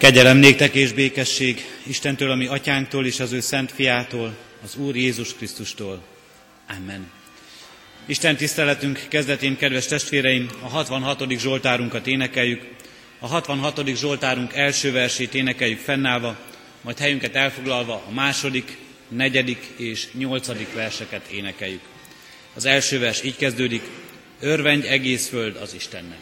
Kegyelem néktek és békesség Istentől, ami atyánktól és az ő szent fiától, az Úr Jézus Krisztustól. Amen. Isten tiszteletünk kezdetén, kedves testvéreim, a 66. Zsoltárunkat énekeljük. A 66. Zsoltárunk első versét énekeljük fennállva, majd helyünket elfoglalva a második, negyedik és nyolcadik verseket énekeljük. Az első vers így kezdődik, örvendj egész föld az Istennek.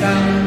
세상.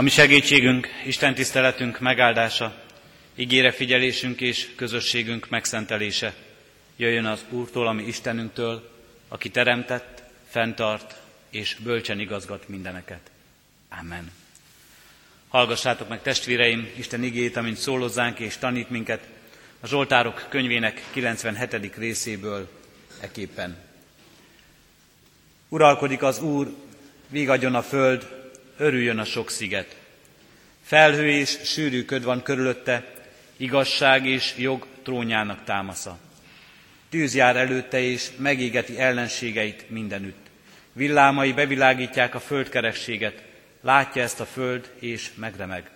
Ami segítségünk, Isten tiszteletünk megáldása, ígére figyelésünk és közösségünk megszentelése. Jöjjön az Úrtól, ami Istenünktől, aki teremtett, fenntart és bölcsen igazgat mindeneket. Amen. Hallgassátok meg testvéreim Isten igét, amint szólozzánk és tanít minket a Zsoltárok könyvének 97. részéből eképpen. Uralkodik az Úr, vigadjon a föld, örüljön a sok sziget. Felhő és sűrű köd van körülötte, igazság és jog trónjának támasza. Tűz jár előtte és megégeti ellenségeit mindenütt. Villámai bevilágítják a földkerességet, látja ezt a föld és megremeg.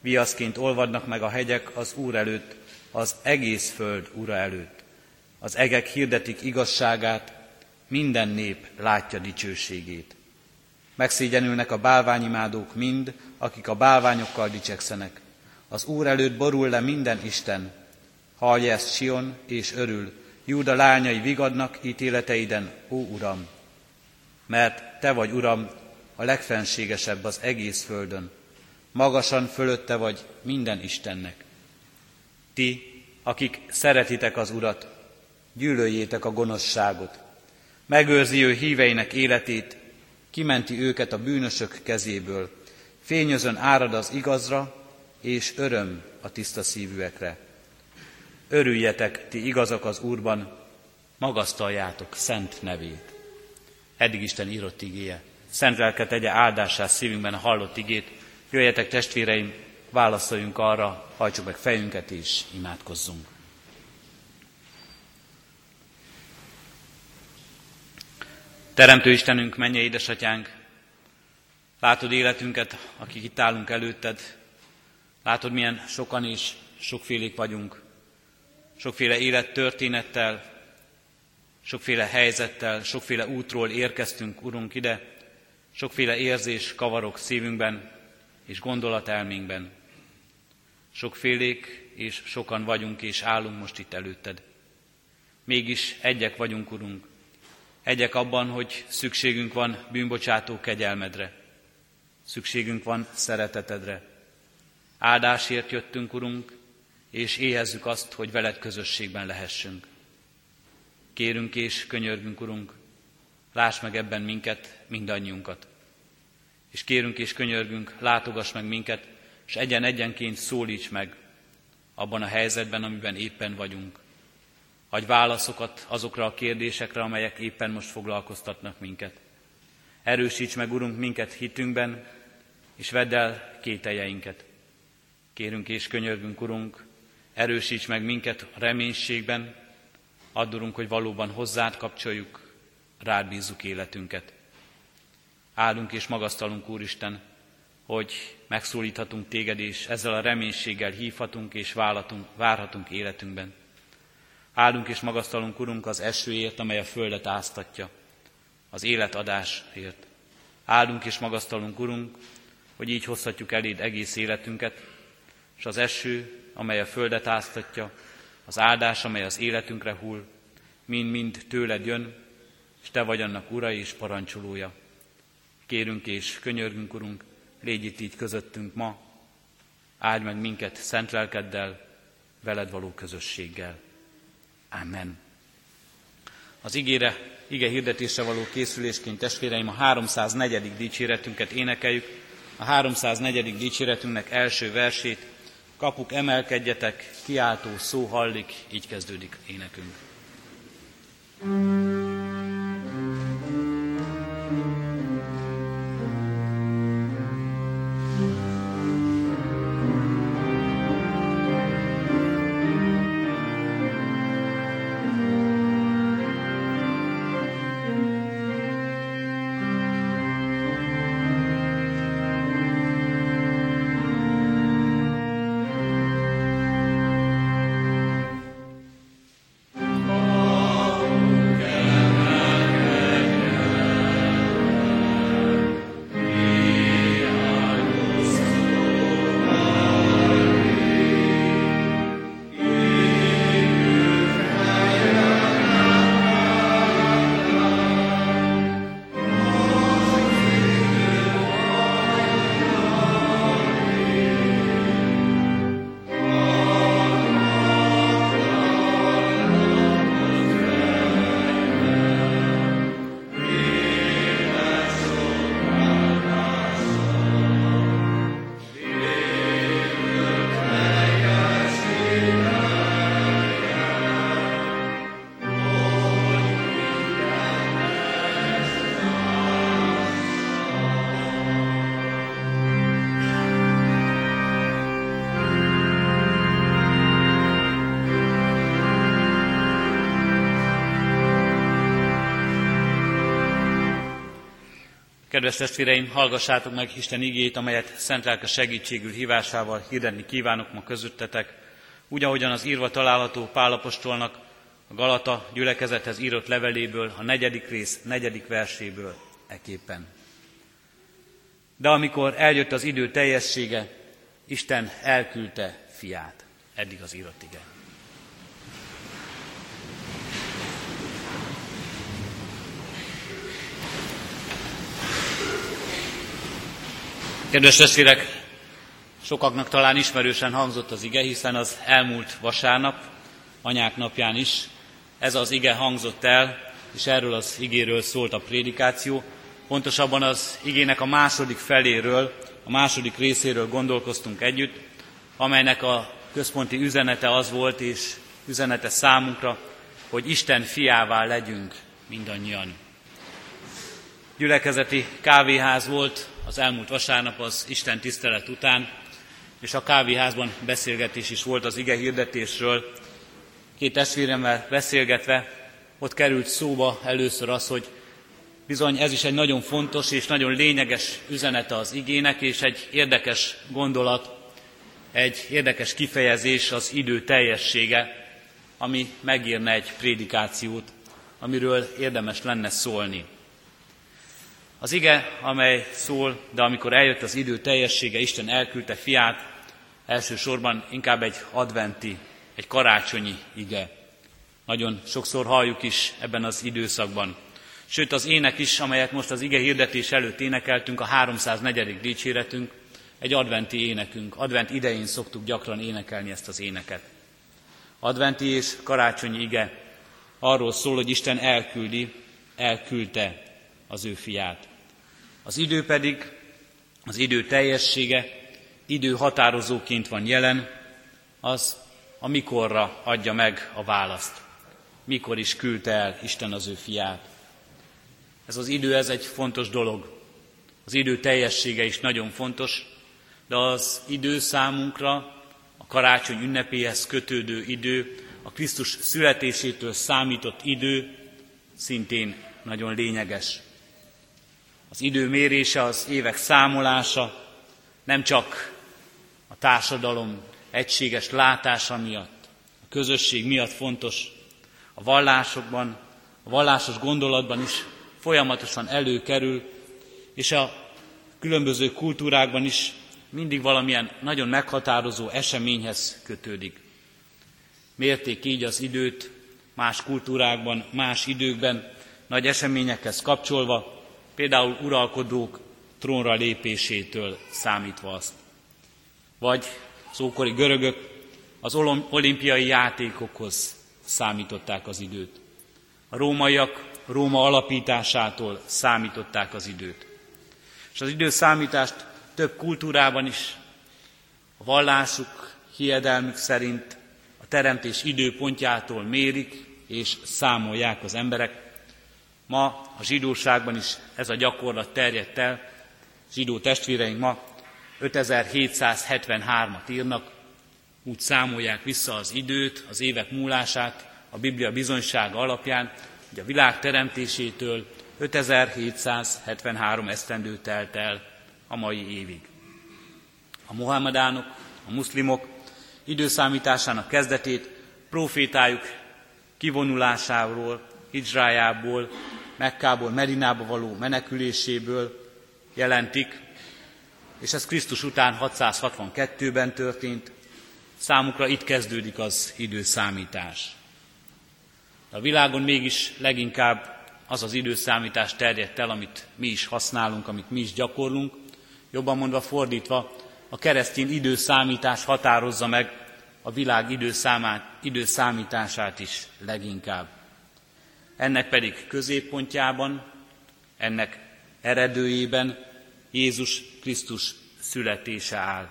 Viaszként olvadnak meg a hegyek az Úr előtt, az egész föld Ura előtt. Az egek hirdetik igazságát, minden nép látja dicsőségét. Megszégyenülnek a bálványimádók mind, akik a bálványokkal dicsekszenek. Az Úr előtt borul le minden Isten. Hallja ezt Sion, és örül. Júda lányai vigadnak ítéleteiden, ó Uram! Mert Te vagy, Uram, a legfenségesebb az egész földön. Magasan fölötte vagy minden Istennek. Ti, akik szeretitek az Urat, gyűlöljétek a gonoszságot. Megőrzi ő híveinek életét, kimenti őket a bűnösök kezéből. Fényözön árad az igazra, és öröm a tiszta szívűekre. Örüljetek, ti igazak az Úrban, magasztaljátok szent nevét. Eddig Isten írott igéje. Szent lelke tegye áldását szívünkben a hallott igét. Jöjjetek testvéreim, válaszoljunk arra, hajtsuk meg fejünket és imádkozzunk. Teremtő Istenünk, menje édesatyánk, látod életünket, akik itt állunk előtted, látod milyen sokan is, sokfélék vagyunk, sokféle élettörténettel, sokféle helyzettel, sokféle útról érkeztünk, Urunk, ide, sokféle érzés kavarok szívünkben és gondolatelménkben. Sokfélék és sokan vagyunk és állunk most itt előtted. Mégis egyek vagyunk, Urunk. Egyek abban, hogy szükségünk van bűnbocsátó kegyelmedre. Szükségünk van szeretetedre. Áldásért jöttünk, Urunk, és éhezzük azt, hogy veled közösségben lehessünk. Kérünk és könyörgünk, Urunk, láss meg ebben minket, mindannyiunkat. És kérünk és könyörgünk, látogass meg minket, és egyen-egyenként szólíts meg abban a helyzetben, amiben éppen vagyunk. Adj válaszokat azokra a kérdésekre, amelyek éppen most foglalkoztatnak minket. Erősíts meg, Urunk, minket hitünkben, és vedd el kételjeinket. Kérünk és könyörgünk, Urunk, erősíts meg minket a reménységben, Addurunk, hogy valóban hozzád kapcsoljuk, rád bízzuk életünket. Állunk és magasztalunk, Úristen, hogy megszólíthatunk téged, és ezzel a reménységgel hívhatunk és vállatunk, várhatunk életünkben. Állunk és magasztalunk, Urunk, az esőért, amely a földet áztatja, az életadásért. Állunk és magasztalunk, Urunk, hogy így hozhatjuk eléd egész életünket, és az eső, amely a földet áztatja, az áldás, amely az életünkre hull, mind-mind tőled jön, és te vagy annak ura és parancsolója. Kérünk és könyörgünk, Urunk, légy itt így közöttünk ma, áldj meg minket szent lelkeddel, veled való közösséggel. Amen. Az ígére, ige hirdetésre való készülésként testvéreim a 304. dicséretünket énekeljük. A 304. dicséretünknek első versét kapuk emelkedjetek, kiáltó szó hallik, így kezdődik énekünk. Mm. Kedves testvéreim, hallgassátok meg Isten igét, amelyet szent lelke segítségül hívásával hirdetni kívánok ma közöttetek, úgy, ahogyan az írva található Pálapostolnak a Galata gyülekezethez írott leveléből, a negyedik rész negyedik verséből eképpen. De amikor eljött az idő teljessége, Isten elküldte fiát. Eddig az írott igen. Kedves testvérek, sokaknak talán ismerősen hangzott az ige, hiszen az elmúlt vasárnap, anyák napján is ez az ige hangzott el, és erről az igéről szólt a prédikáció. Pontosabban az igének a második feléről, a második részéről gondolkoztunk együtt, amelynek a központi üzenete az volt, és üzenete számunkra, hogy Isten fiává legyünk mindannyian. Gyülekezeti kávéház volt az elmúlt vasárnap az Isten tisztelet után, és a kávéházban beszélgetés is volt az ige hirdetésről. Két testvéremmel beszélgetve ott került szóba először az, hogy bizony ez is egy nagyon fontos és nagyon lényeges üzenete az igének, és egy érdekes gondolat, egy érdekes kifejezés az idő teljessége, ami megírna egy prédikációt, amiről érdemes lenne szólni. Az ige, amely szól, de amikor eljött az idő teljessége, Isten elküldte fiát, elsősorban inkább egy adventi, egy karácsonyi ige. Nagyon sokszor halljuk is ebben az időszakban. Sőt, az ének is, amelyet most az ige hirdetés előtt énekeltünk, a 304. dicséretünk, egy adventi énekünk. Advent idején szoktuk gyakran énekelni ezt az éneket. Adventi és karácsonyi ige arról szól, hogy Isten elküldi, elküldte az ő fiát. Az idő pedig, az idő teljessége, idő határozóként van jelen, az a mikorra adja meg a választ. Mikor is küldte el Isten az ő fiát. Ez az idő, ez egy fontos dolog. Az idő teljessége is nagyon fontos, de az idő számunkra, a karácsony ünnepéhez kötődő idő, a Krisztus születésétől számított idő szintén nagyon lényeges. Az idő mérése, az évek számolása nem csak a társadalom egységes látása miatt, a közösség miatt fontos, a vallásokban, a vallásos gondolatban is folyamatosan előkerül, és a különböző kultúrákban is mindig valamilyen nagyon meghatározó eseményhez kötődik. Mérték így az időt más kultúrákban, más időkben, nagy eseményekhez kapcsolva, például uralkodók trónra lépésétől számítva azt. Vagy az ókori görögök az olimpiai játékokhoz számították az időt. A rómaiak Róma alapításától számították az időt. És az időszámítást több kultúrában is a vallásuk, hiedelmük szerint a teremtés időpontjától mérik és számolják az emberek, Ma a zsidóságban is ez a gyakorlat terjedt el. Zsidó testvéreink ma 5773-at írnak, úgy számolják vissza az időt, az évek múlását a Biblia bizonysága alapján, hogy a világ teremtésétől 5773 esztendő telt el a mai évig. A mohamedánok, a muszlimok időszámításának kezdetét profétájuk kivonulásáról, hijrájából, Mekkából, Medinába való meneküléséből jelentik, és ez Krisztus után 662-ben történt, számukra itt kezdődik az időszámítás. De a világon mégis leginkább az az időszámítás terjedt el, amit mi is használunk, amit mi is gyakorlunk, jobban mondva fordítva, a keresztény időszámítás határozza meg a világ időszámát, időszámítását is leginkább. Ennek pedig középpontjában, ennek eredőjében Jézus Krisztus születése áll.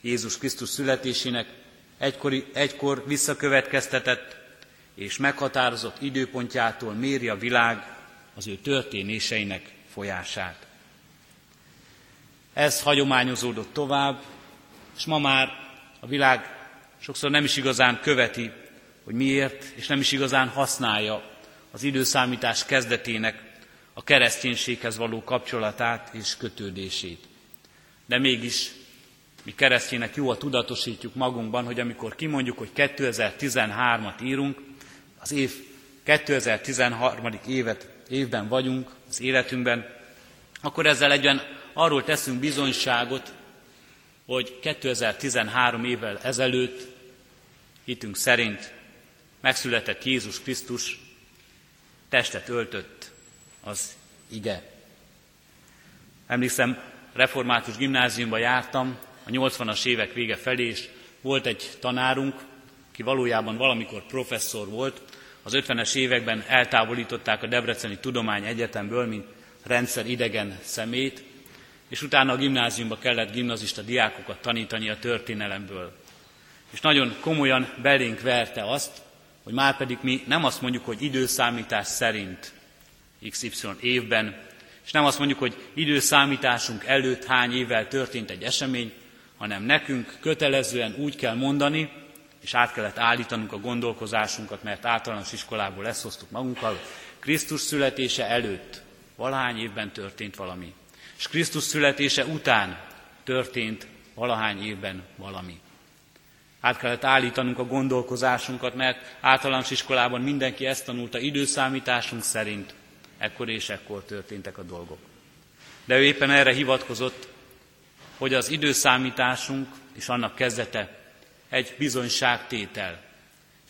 Jézus Krisztus születésének egykori, egykor visszakövetkeztetett és meghatározott időpontjától méri a világ az ő történéseinek folyását. Ez hagyományozódott tovább, és ma már a világ sokszor nem is igazán követi, hogy miért, és nem is igazán használja az időszámítás kezdetének a kereszténységhez való kapcsolatát és kötődését. De mégis mi keresztjének jó a tudatosítjuk magunkban, hogy amikor kimondjuk, hogy 2013-at írunk, az év 2013. évet, évben vagyunk az életünkben, akkor ezzel egyben arról teszünk bizonyságot, hogy 2013 évvel ezelőtt hitünk szerint megszületett Jézus Krisztus, testet öltött az ige. Emlékszem, református gimnáziumba jártam, a 80-as évek vége felé, és volt egy tanárunk, ki valójában valamikor professzor volt, az 50-es években eltávolították a Debreceni Tudomány Egyetemből, mint rendszer idegen szemét, és utána a gimnáziumba kellett gimnazista diákokat tanítani a történelemből. És nagyon komolyan belénk verte azt, hogy már pedig mi nem azt mondjuk, hogy időszámítás szerint XY évben, és nem azt mondjuk, hogy időszámításunk előtt hány évvel történt egy esemény, hanem nekünk kötelezően úgy kell mondani, és át kellett állítanunk a gondolkozásunkat, mert általános iskolából ezt hoztuk magunkkal, Krisztus születése előtt valahány évben történt valami, és Krisztus születése után történt valahány évben valami. Át kellett állítanunk a gondolkozásunkat, mert általános iskolában mindenki ezt tanulta időszámításunk szerint, ekkor és ekkor történtek a dolgok. De ő éppen erre hivatkozott, hogy az időszámításunk és annak kezdete egy bizonyságtétel.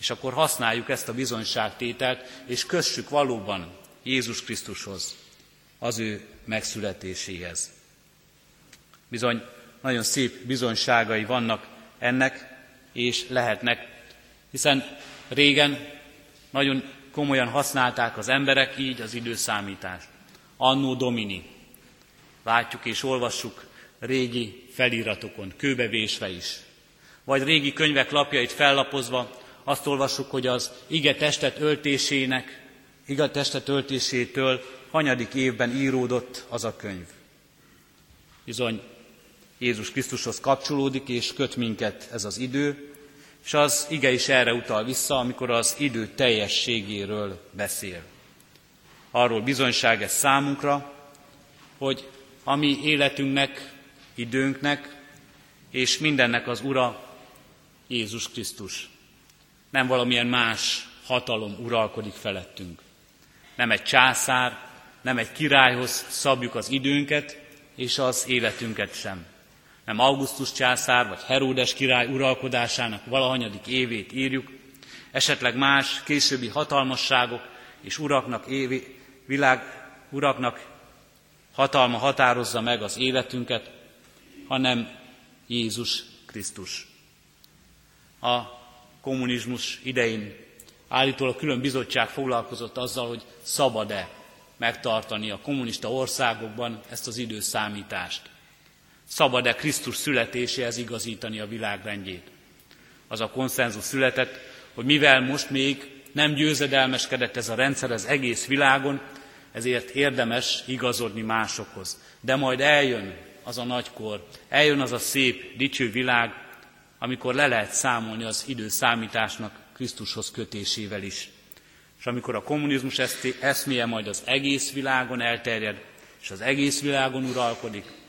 És akkor használjuk ezt a bizonyságtételt, és kössük valóban Jézus Krisztushoz, az ő megszületéséhez. Bizony, nagyon szép bizonyságai vannak ennek, és lehetnek, hiszen régen nagyon komolyan használták az emberek így az időszámítást. Annó Domini. Látjuk és olvassuk régi feliratokon, kőbevésve is. Vagy régi könyvek lapjait fellapozva azt olvassuk, hogy az ige testet öltésének, ige testet öltésétől hanyadik évben íródott az a könyv. Bizony Jézus Krisztushoz kapcsolódik és köt minket ez az idő, és az ige is erre utal vissza, amikor az idő teljességéről beszél. Arról bizonyság ez számunkra, hogy a mi életünknek, időnknek és mindennek az Ura Jézus Krisztus. Nem valamilyen más hatalom uralkodik felettünk. Nem egy császár, nem egy királyhoz szabjuk az időnket és az életünket sem nem Augustus császár vagy Heródes király uralkodásának valahanyadik évét írjuk, esetleg más későbbi hatalmasságok és uraknak, évi, világ uraknak hatalma határozza meg az életünket, hanem Jézus Krisztus. A kommunizmus idején állítólag külön bizottság foglalkozott azzal, hogy szabad-e megtartani a kommunista országokban ezt az időszámítást. Szabad-e Krisztus születéséhez igazítani a világrendjét? Az a konszenzus született, hogy mivel most még nem győzedelmeskedett ez a rendszer az egész világon, ezért érdemes igazodni másokhoz. De majd eljön az a nagykor, eljön az a szép, dicső világ, amikor le lehet számolni az időszámításnak Krisztushoz kötésével is. És amikor a kommunizmus eszméje majd az egész világon elterjed, és az egész világon uralkodik,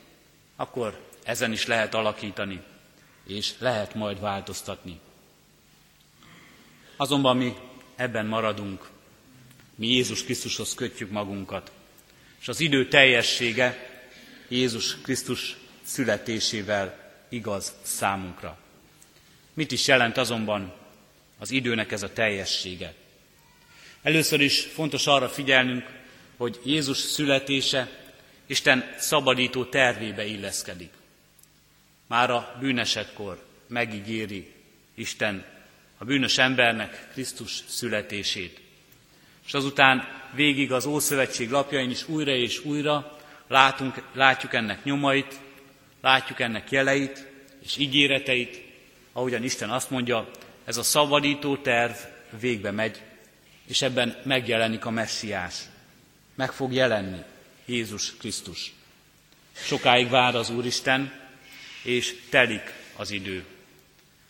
akkor ezen is lehet alakítani, és lehet majd változtatni. Azonban mi ebben maradunk, mi Jézus Krisztushoz kötjük magunkat, és az idő teljessége Jézus Krisztus születésével igaz számunkra. Mit is jelent azonban az időnek ez a teljessége? Először is fontos arra figyelnünk, hogy Jézus születése Isten szabadító tervébe illeszkedik. Már a bűnesetkor megígéri Isten a bűnös embernek Krisztus születését. És azután végig az Ószövetség lapjain is újra és újra látunk, látjuk ennek nyomait, látjuk ennek jeleit és ígéreteit, ahogyan Isten azt mondja, ez a szabadító terv végbe megy, és ebben megjelenik a messiás. Meg fog jelenni. Jézus Krisztus. Sokáig vár az Úristen, és telik az idő.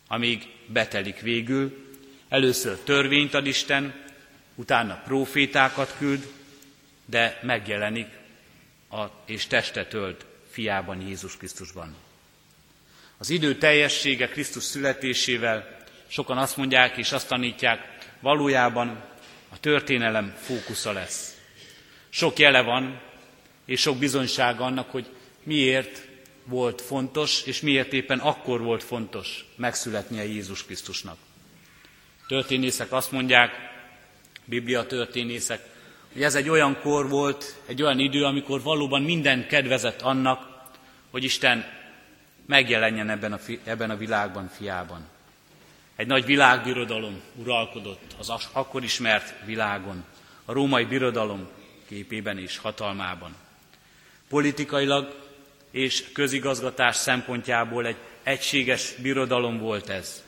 Amíg betelik végül, először törvényt ad Isten, utána profétákat küld, de megjelenik a, és testet ölt fiában Jézus Krisztusban. Az idő teljessége Krisztus születésével sokan azt mondják és azt tanítják, valójában a történelem fókusza lesz. Sok jele van, és sok bizonysága annak, hogy miért volt fontos, és miért éppen akkor volt fontos megszületnie Jézus Krisztusnak. Történészek azt mondják, Biblia történészek, hogy ez egy olyan kor volt, egy olyan idő, amikor valóban minden kedvezett annak, hogy Isten megjelenjen ebben a, ebben a világban, fiában. Egy nagy világbirodalom uralkodott az akkor ismert világon, a római birodalom képében és hatalmában. Politikailag és közigazgatás szempontjából egy egységes birodalom volt ez.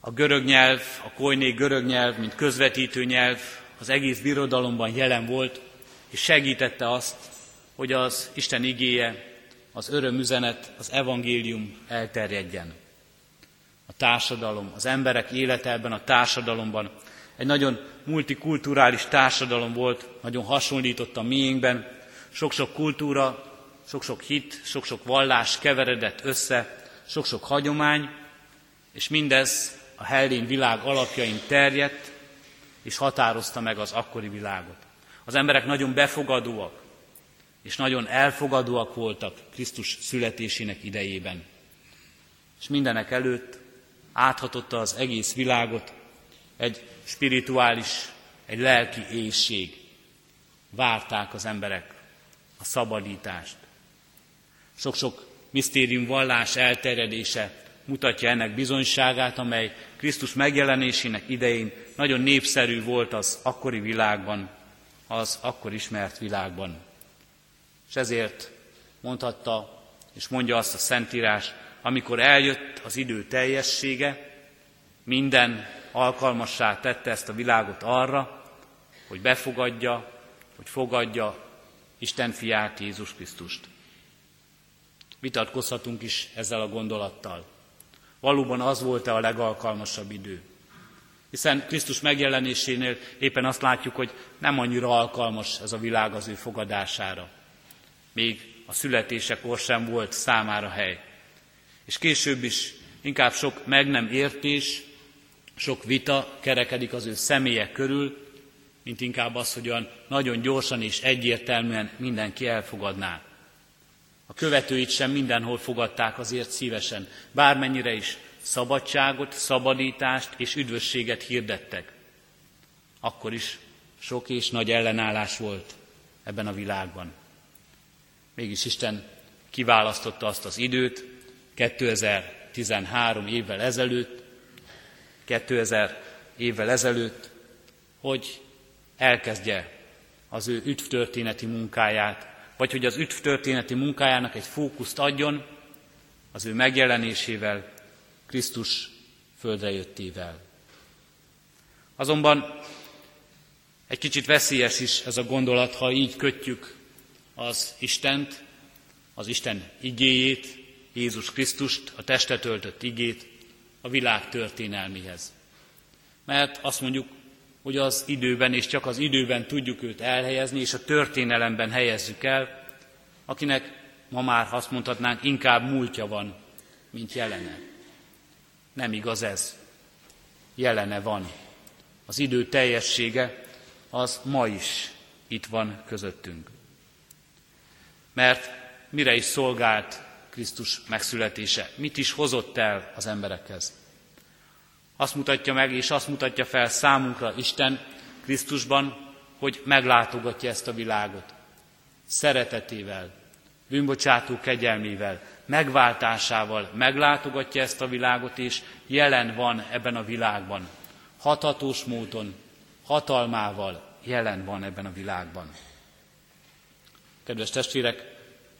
A görög nyelv, a koiné görög nyelv, mint közvetítő nyelv az egész birodalomban jelen volt, és segítette azt, hogy az Isten igéje, az örömüzenet, az evangélium elterjedjen. A társadalom, az emberek élete ebben a társadalomban egy nagyon multikulturális társadalom volt, nagyon hasonlított a miénkben, sok-sok kultúra, sok-sok hit, sok-sok vallás keveredett össze, sok-sok hagyomány, és mindez a hellén világ alapjain terjedt, és határozta meg az akkori világot. Az emberek nagyon befogadóak, és nagyon elfogadóak voltak Krisztus születésének idejében. És mindenek előtt áthatotta az egész világot egy spirituális, egy lelki éjség. Várták az emberek a szabadítást. Sok-sok misztérium vallás elterjedése mutatja ennek bizonyságát, amely Krisztus megjelenésének idején nagyon népszerű volt az akkori világban, az akkor ismert világban. És ezért mondhatta, és mondja azt a Szentírás, amikor eljött az idő teljessége, minden alkalmassá tette ezt a világot arra, hogy befogadja, hogy fogadja Isten fiát, Jézus Krisztust. Vitatkozhatunk is ezzel a gondolattal. Valóban az volt-e a legalkalmasabb idő? Hiszen Krisztus megjelenésénél éppen azt látjuk, hogy nem annyira alkalmas ez a világ az ő fogadására. Még a születésekor sem volt számára hely. És később is inkább sok meg nem értés, sok vita kerekedik az ő személye körül, mint inkább az, hogy olyan nagyon gyorsan és egyértelműen mindenki elfogadná. A követőit sem mindenhol fogadták azért szívesen, bármennyire is szabadságot, szabadítást és üdvösséget hirdettek. Akkor is sok és nagy ellenállás volt ebben a világban. Mégis Isten kiválasztotta azt az időt, 2013 évvel ezelőtt, 2000 évvel ezelőtt, hogy elkezdje az ő üdvtörténeti munkáját, vagy hogy az üdvtörténeti munkájának egy fókuszt adjon az ő megjelenésével, Krisztus földre jöttével. Azonban egy kicsit veszélyes is ez a gondolat, ha így kötjük az Istent, az Isten igéjét, Jézus Krisztust, a testet öltött igét a világ történelmihez. Mert azt mondjuk, hogy az időben és csak az időben tudjuk őt elhelyezni, és a történelemben helyezzük el, akinek ma már azt mondhatnánk, inkább múltja van, mint jelene. Nem igaz ez. Jelene van. Az idő teljessége az ma is itt van közöttünk. Mert mire is szolgált Krisztus megszületése? Mit is hozott el az emberekhez? Azt mutatja meg, és azt mutatja fel számunkra Isten Krisztusban, hogy meglátogatja ezt a világot. Szeretetével, bűnbocsátó kegyelmével, megváltásával meglátogatja ezt a világot, és jelen van ebben a világban. Hathatós módon, hatalmával jelen van ebben a világban. Kedves testvérek,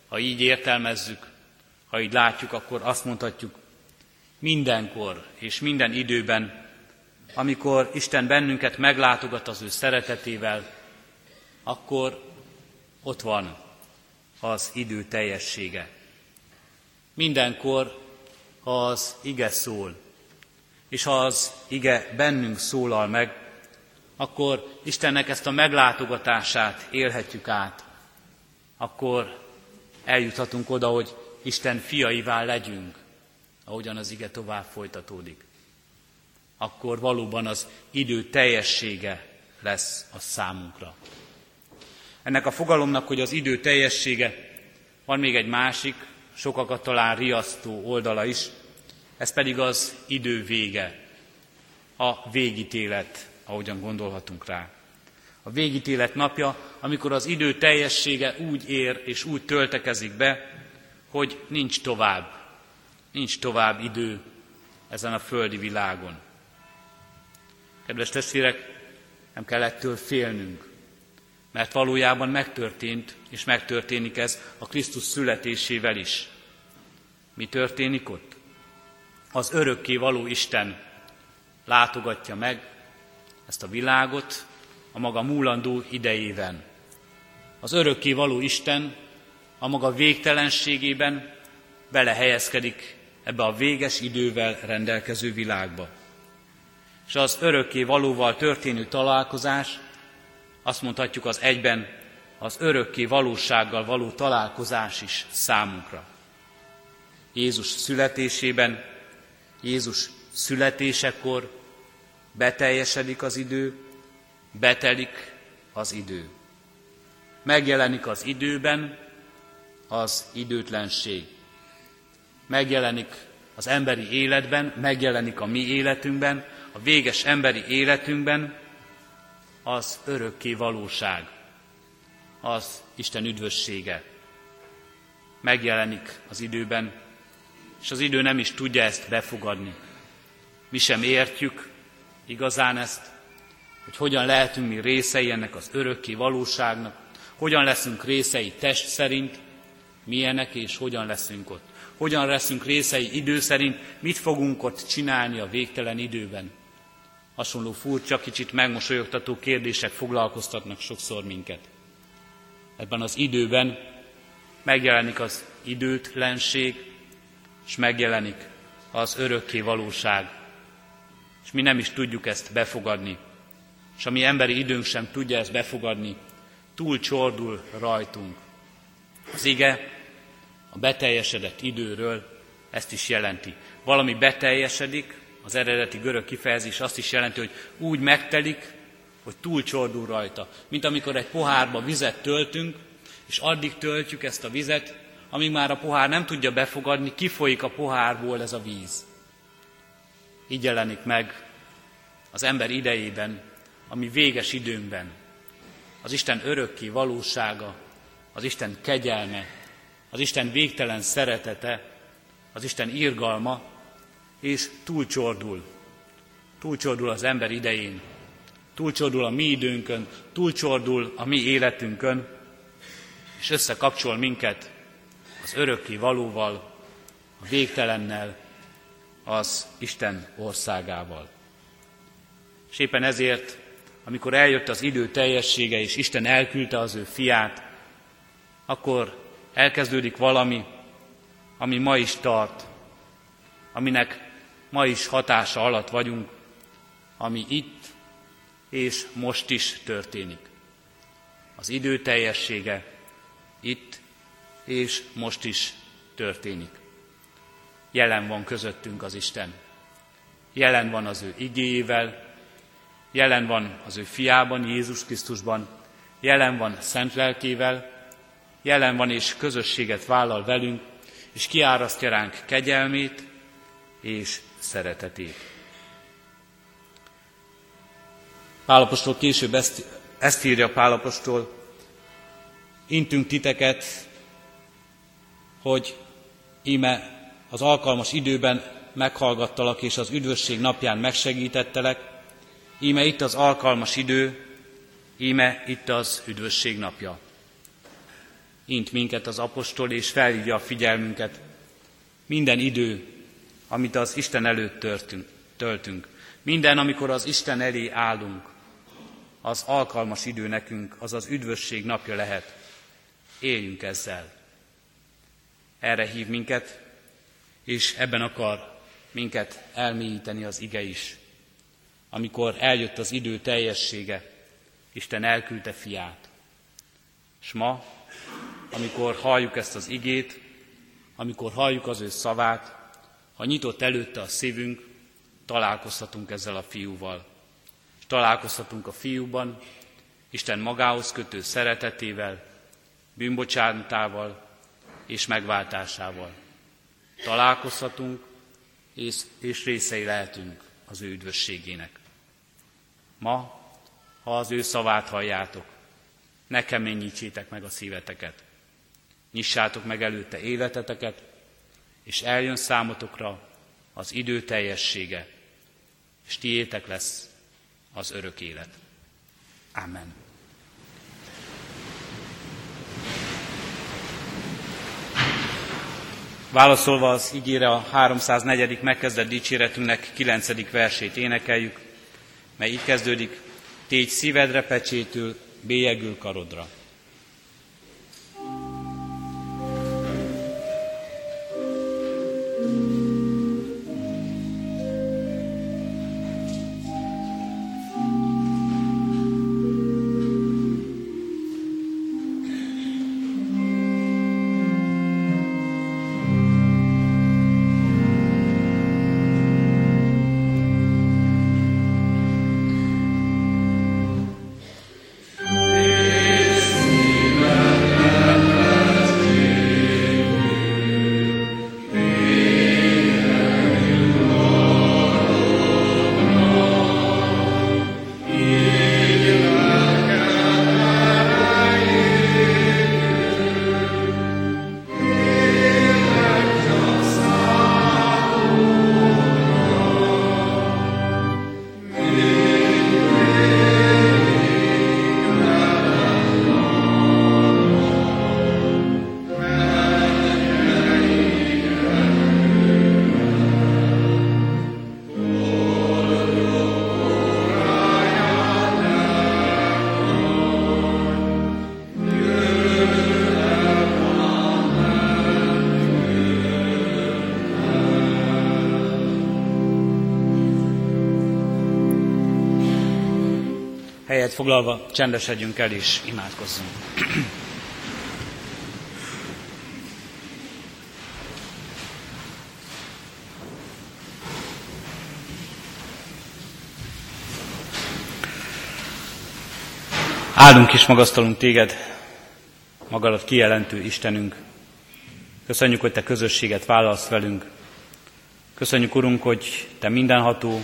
ha így értelmezzük, ha így látjuk, akkor azt mondhatjuk, mindenkor és minden időben, amikor Isten bennünket meglátogat az ő szeretetével, akkor ott van az idő teljessége. Mindenkor, ha az ige szól, és ha az ige bennünk szólal meg, akkor Istennek ezt a meglátogatását élhetjük át. Akkor eljuthatunk oda, hogy Isten fiaivá legyünk, ahogyan az ige tovább folytatódik. Akkor valóban az idő teljessége lesz a számunkra. Ennek a fogalomnak, hogy az idő teljessége, van még egy másik, sokakat talán riasztó oldala is, ez pedig az idő vége, a végítélet, ahogyan gondolhatunk rá. A végítélet napja, amikor az idő teljessége úgy ér és úgy töltekezik be, hogy nincs tovább, nincs tovább idő ezen a földi világon. Kedves testvérek, nem kell ettől félnünk, mert valójában megtörtént, és megtörténik ez a Krisztus születésével is. Mi történik ott? Az örökké való Isten látogatja meg ezt a világot a maga múlandó idejében. Az örökké való Isten a maga végtelenségében belehelyezkedik ebbe a véges idővel rendelkező világba. És az örökké valóval történő találkozás, azt mondhatjuk az egyben, az örökké valósággal való találkozás is számunkra. Jézus születésében, Jézus születésekor beteljesedik az idő, betelik az idő. Megjelenik az időben az időtlenség. Megjelenik az emberi életben, megjelenik a mi életünkben, a véges emberi életünkben az örökké valóság, az Isten üdvössége. Megjelenik az időben, és az idő nem is tudja ezt befogadni. Mi sem értjük igazán ezt, hogy hogyan lehetünk mi részei ennek az örökké valóságnak, hogyan leszünk részei test szerint, milyenek és hogyan leszünk ott. Hogyan leszünk részei idő szerint, mit fogunk ott csinálni a végtelen időben. Hasonló furcsa, kicsit megmosolyogtató kérdések foglalkoztatnak sokszor minket. Ebben az időben megjelenik az időtlenség, és megjelenik az örökké valóság. És mi nem is tudjuk ezt befogadni. És a mi emberi időnk sem tudja ezt befogadni, túl csordul rajtunk. Az ige a beteljesedett időről ezt is jelenti. Valami beteljesedik, az eredeti görög kifejezés azt is jelenti, hogy úgy megtelik, hogy túlcsordul rajta. Mint amikor egy pohárba vizet töltünk, és addig töltjük ezt a vizet, amíg már a pohár nem tudja befogadni, kifolyik a pohárból ez a víz. Így jelenik meg az ember idejében, ami véges időnkben. Az Isten örökké valósága, az Isten kegyelme, az Isten végtelen szeretete, az Isten irgalma, és túlcsordul. Túlcsordul az ember idején, túlcsordul a mi időnkön, túlcsordul a mi életünkön, és összekapcsol minket az örökké valóval, a végtelennel, az Isten országával. És éppen ezért, amikor eljött az idő teljessége, és Isten elküldte az ő fiát, akkor elkezdődik valami, ami ma is tart, aminek ma is hatása alatt vagyunk, ami itt és most is történik. Az idő teljessége itt és most is történik. Jelen van közöttünk az Isten. Jelen van az ő igéjével, jelen van az ő fiában, Jézus Krisztusban, jelen van szent lelkével, jelen van és közösséget vállal velünk, és kiárasztja ránk kegyelmét és szeretetét. Pálapostól később ezt, ezt írja Pálapostól, intünk titeket, hogy íme az alkalmas időben meghallgattalak, és az üdvösség napján megsegítettelek, íme itt az alkalmas idő, íme itt az üdvösség napja. Int minket az apostol, és felhívja a figyelmünket. Minden idő, amit az Isten előtt törtünk, töltünk, minden, amikor az Isten elé állunk, az alkalmas idő nekünk, az az üdvösség napja lehet. Éljünk ezzel. Erre hív minket, és ebben akar minket elmélyíteni az ige is. amikor eljött az idő teljessége, Isten elküldte fiát. És ma, amikor halljuk ezt az igét, amikor halljuk az ő szavát, ha nyitott előtte a szívünk, találkozhatunk ezzel a fiúval. És találkozhatunk a fiúban, Isten magához kötő szeretetével, bűnbocsánatával és megváltásával. Találkozhatunk, és, és részei lehetünk az ő üdvösségének. Ma, ha az ő szavát halljátok, ne keményítsétek meg a szíveteket. Nyissátok meg előtte életeteket, és eljön számotokra az idő teljessége, és tiétek lesz az örök élet. Amen. Válaszolva az ígére a 304. megkezdett dicséretünknek 9. versét énekeljük, mely így kezdődik, tégy szívedre pecsétül, bélyegül karodra. Foglalva csendesedjünk el és imádkozzunk. Áldunk és magasztalunk téged, magadat kijelentő Istenünk. Köszönjük, hogy te közösséget válasz velünk. Köszönjük, Urunk, hogy te mindenható,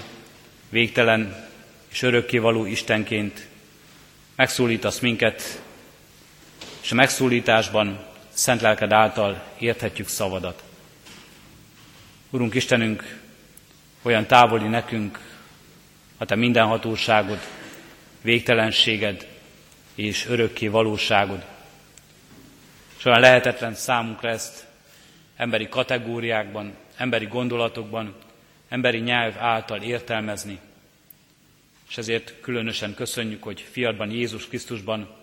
végtelen és örökkévaló Istenként megszólítasz minket, és a megszólításban szent lelked által érthetjük szavadat. Urunk Istenünk, olyan távoli nekünk a Te mindenhatóságod, végtelenséged és örökké valóságod. És olyan lehetetlen számunkra ezt emberi kategóriákban, emberi gondolatokban, emberi nyelv által értelmezni, és ezért különösen köszönjük, hogy fiadban, Jézus Krisztusban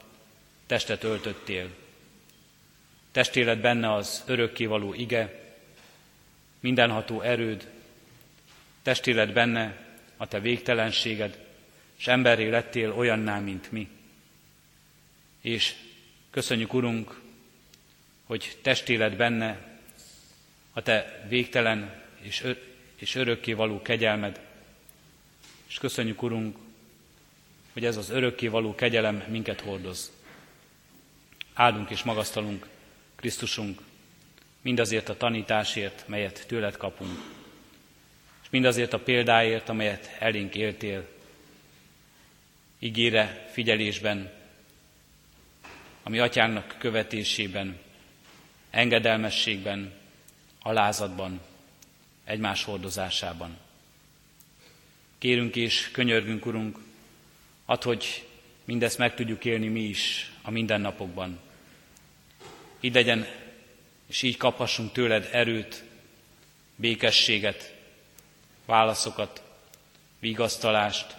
testet öltöttél. Testélet benne az örökkévaló ige, mindenható erőd, testélet benne a te végtelenséged, és emberré lettél olyanná, mint mi. És köszönjük, Urunk, hogy testélet benne a te végtelen és, ör- és örökkévaló kegyelmed, és köszönjük, Urunk, hogy ez az örökkévaló kegyelem minket hordoz. Áldunk és magasztalunk, Krisztusunk, mindazért a tanításért, melyet tőled kapunk, és mindazért a példáért, amelyet elénk éltél, ígére, figyelésben, ami atyánknak követésében, engedelmességben, alázatban, egymás hordozásában. Kérünk és könyörgünk, Urunk, ad, hogy mindezt meg tudjuk élni mi is a mindennapokban. Így legyen, és így kaphassunk tőled erőt, békességet, válaszokat, vigasztalást,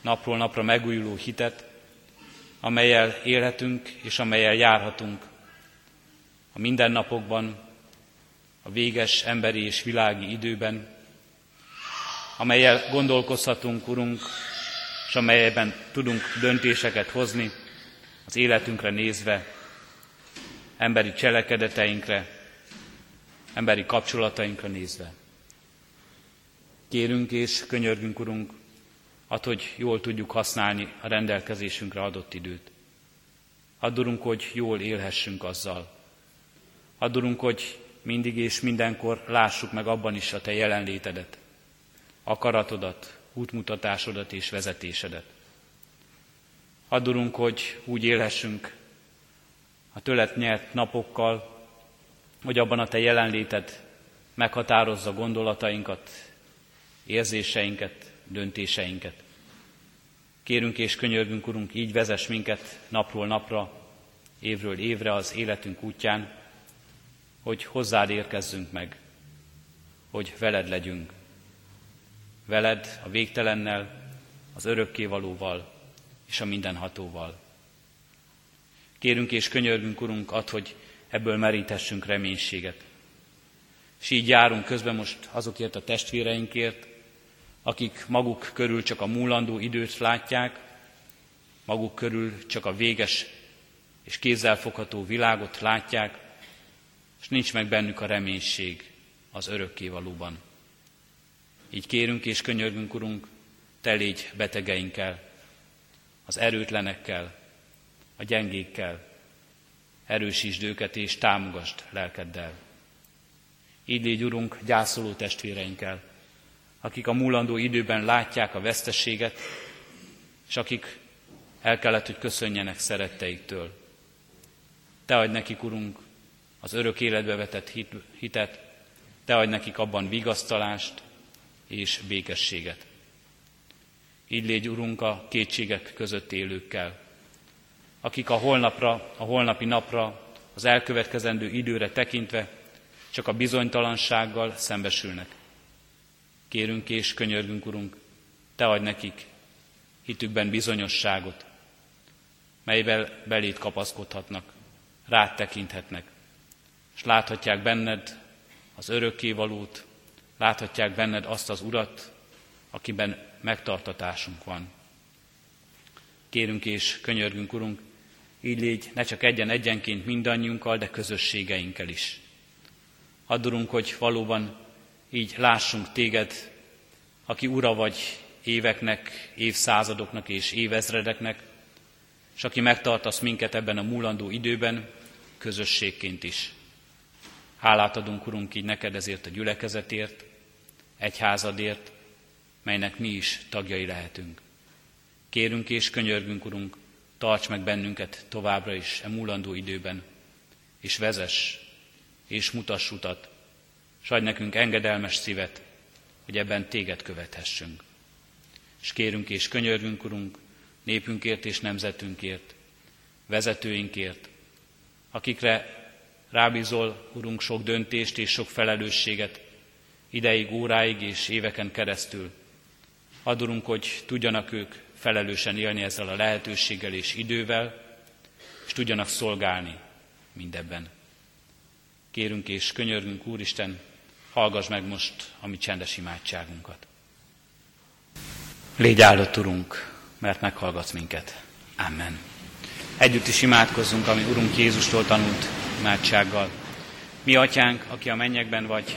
napról napra megújuló hitet, amelyel élhetünk és amelyel járhatunk a mindennapokban, a véges emberi és világi időben, amelyel gondolkozhatunk, Urunk, és amelyben tudunk döntéseket hozni az életünkre nézve, emberi cselekedeteinkre, emberi kapcsolatainkra nézve. Kérünk és könyörgünk, Urunk, ad, hogy jól tudjuk használni a rendelkezésünkre adott időt. Addurunk, hogy jól élhessünk azzal. Addurunk, hogy mindig és mindenkor lássuk meg abban is a Te jelenlétedet, akaratodat, útmutatásodat és vezetésedet. Addurunk, hogy úgy élhessünk a tőlet nyert napokkal, hogy abban a Te jelenléted meghatározza gondolatainkat, érzéseinket, döntéseinket. Kérünk és könyörgünk, Urunk, így vezess minket napról napra, évről évre az életünk útján, hogy hozzád érkezzünk meg, hogy veled legyünk. Veled a végtelennel, az örökkévalóval és a mindenhatóval. Kérünk és könyörgünk, Urunk, ad, hogy ebből merítessünk reménységet. És így járunk közben most azokért a testvéreinkért, akik maguk körül csak a múlandó időt látják, maguk körül csak a véges és kézzelfogható világot látják, és nincs meg bennük a reménység az örökkévalóban. Így kérünk és könyörgünk, Urunk, te légy betegeinkkel, az erőtlenekkel, a gyengékkel, erősítsd őket és támogasd lelkeddel. Így légy, Urunk, gyászoló testvéreinkkel, akik a múlandó időben látják a veszteséget, és akik el kellett, hogy köszönjenek szeretteiktől. Te adj nekik, Urunk, az örök életbe vetett hitet, Te adj nekik abban vigasztalást és békességet. Így légy, Urunk, a kétségek között élőkkel, akik a holnapra, a holnapi napra, az elkövetkezendő időre tekintve csak a bizonytalansággal szembesülnek. Kérünk és könyörgünk, Urunk, Te adj nekik hitükben bizonyosságot, melyvel belét kapaszkodhatnak, rád tekinthetnek, és láthatják benned az örökkévalót, láthatják benned azt az Urat, akiben megtartatásunk van. Kérünk és könyörgünk, Urunk, így légy ne csak egyen egyenként mindannyiunkkal, de közösségeinkkel is. Addurunk, hogy valóban így lássunk téged, aki ura vagy éveknek, évszázadoknak és évezredeknek, és aki megtartasz minket ebben a múlandó időben, közösségként is. Hálát adunk, Urunk, így neked ezért a gyülekezetért, egyházadért, melynek mi is tagjai lehetünk. Kérünk és könyörgünk, Urunk, tarts meg bennünket továbbra is e múlandó időben, és vezess, és mutass utat, s adj nekünk engedelmes szívet, hogy ebben téged követhessünk. És kérünk és könyörgünk, Urunk, népünkért és nemzetünkért, vezetőinkért, akikre rábízol, Urunk, sok döntést és sok felelősséget, ideig, óráig és éveken keresztül. Adurunk, hogy tudjanak ők felelősen élni ezzel a lehetőséggel és idővel, és tudjanak szolgálni mindebben. Kérünk és könyörgünk, Úristen, hallgass meg most a mi csendes imádságunkat. Légy áldott, Urunk, mert meghallgatsz minket. Amen. Együtt is imádkozzunk, ami Urunk Jézustól tanult imádsággal. Mi, Atyánk, aki a mennyekben vagy,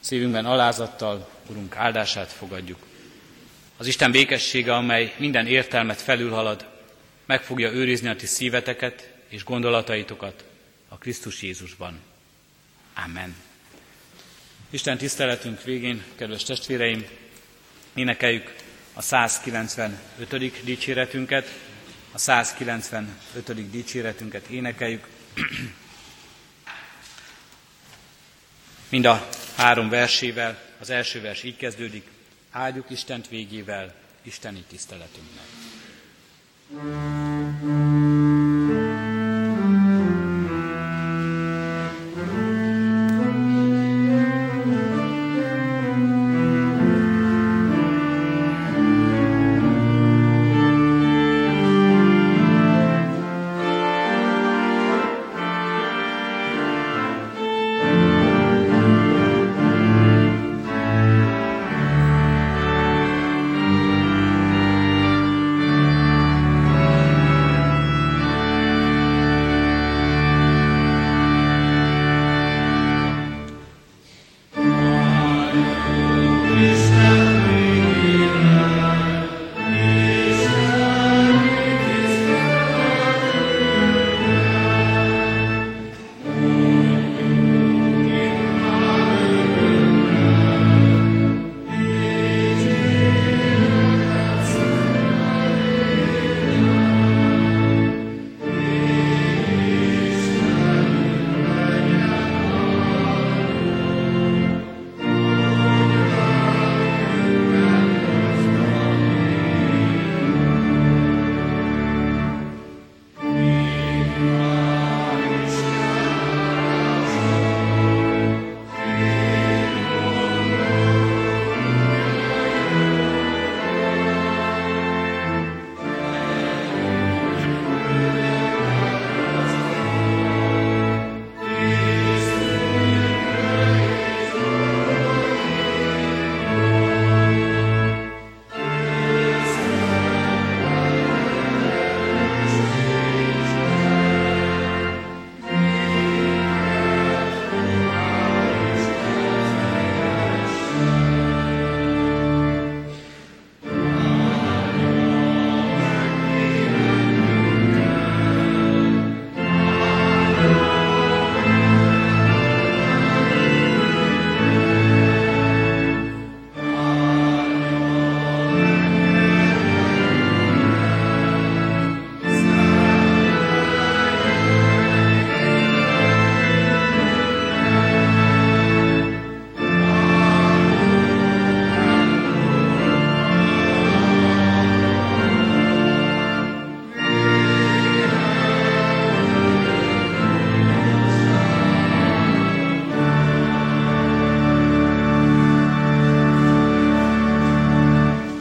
Szívünkben alázattal, Urunk, áldását fogadjuk. Az Isten békessége, amely minden értelmet felülhalad, meg fogja őrizni a ti szíveteket és gondolataitokat a Krisztus Jézusban. Amen. Isten tiszteletünk végén, kedves testvéreim, énekeljük a 195. dicséretünket, a 195. dicséretünket énekeljük. Mind a három versével, az első vers így kezdődik. Áldjuk Istent végével, Isteni tiszteletünknek. thank you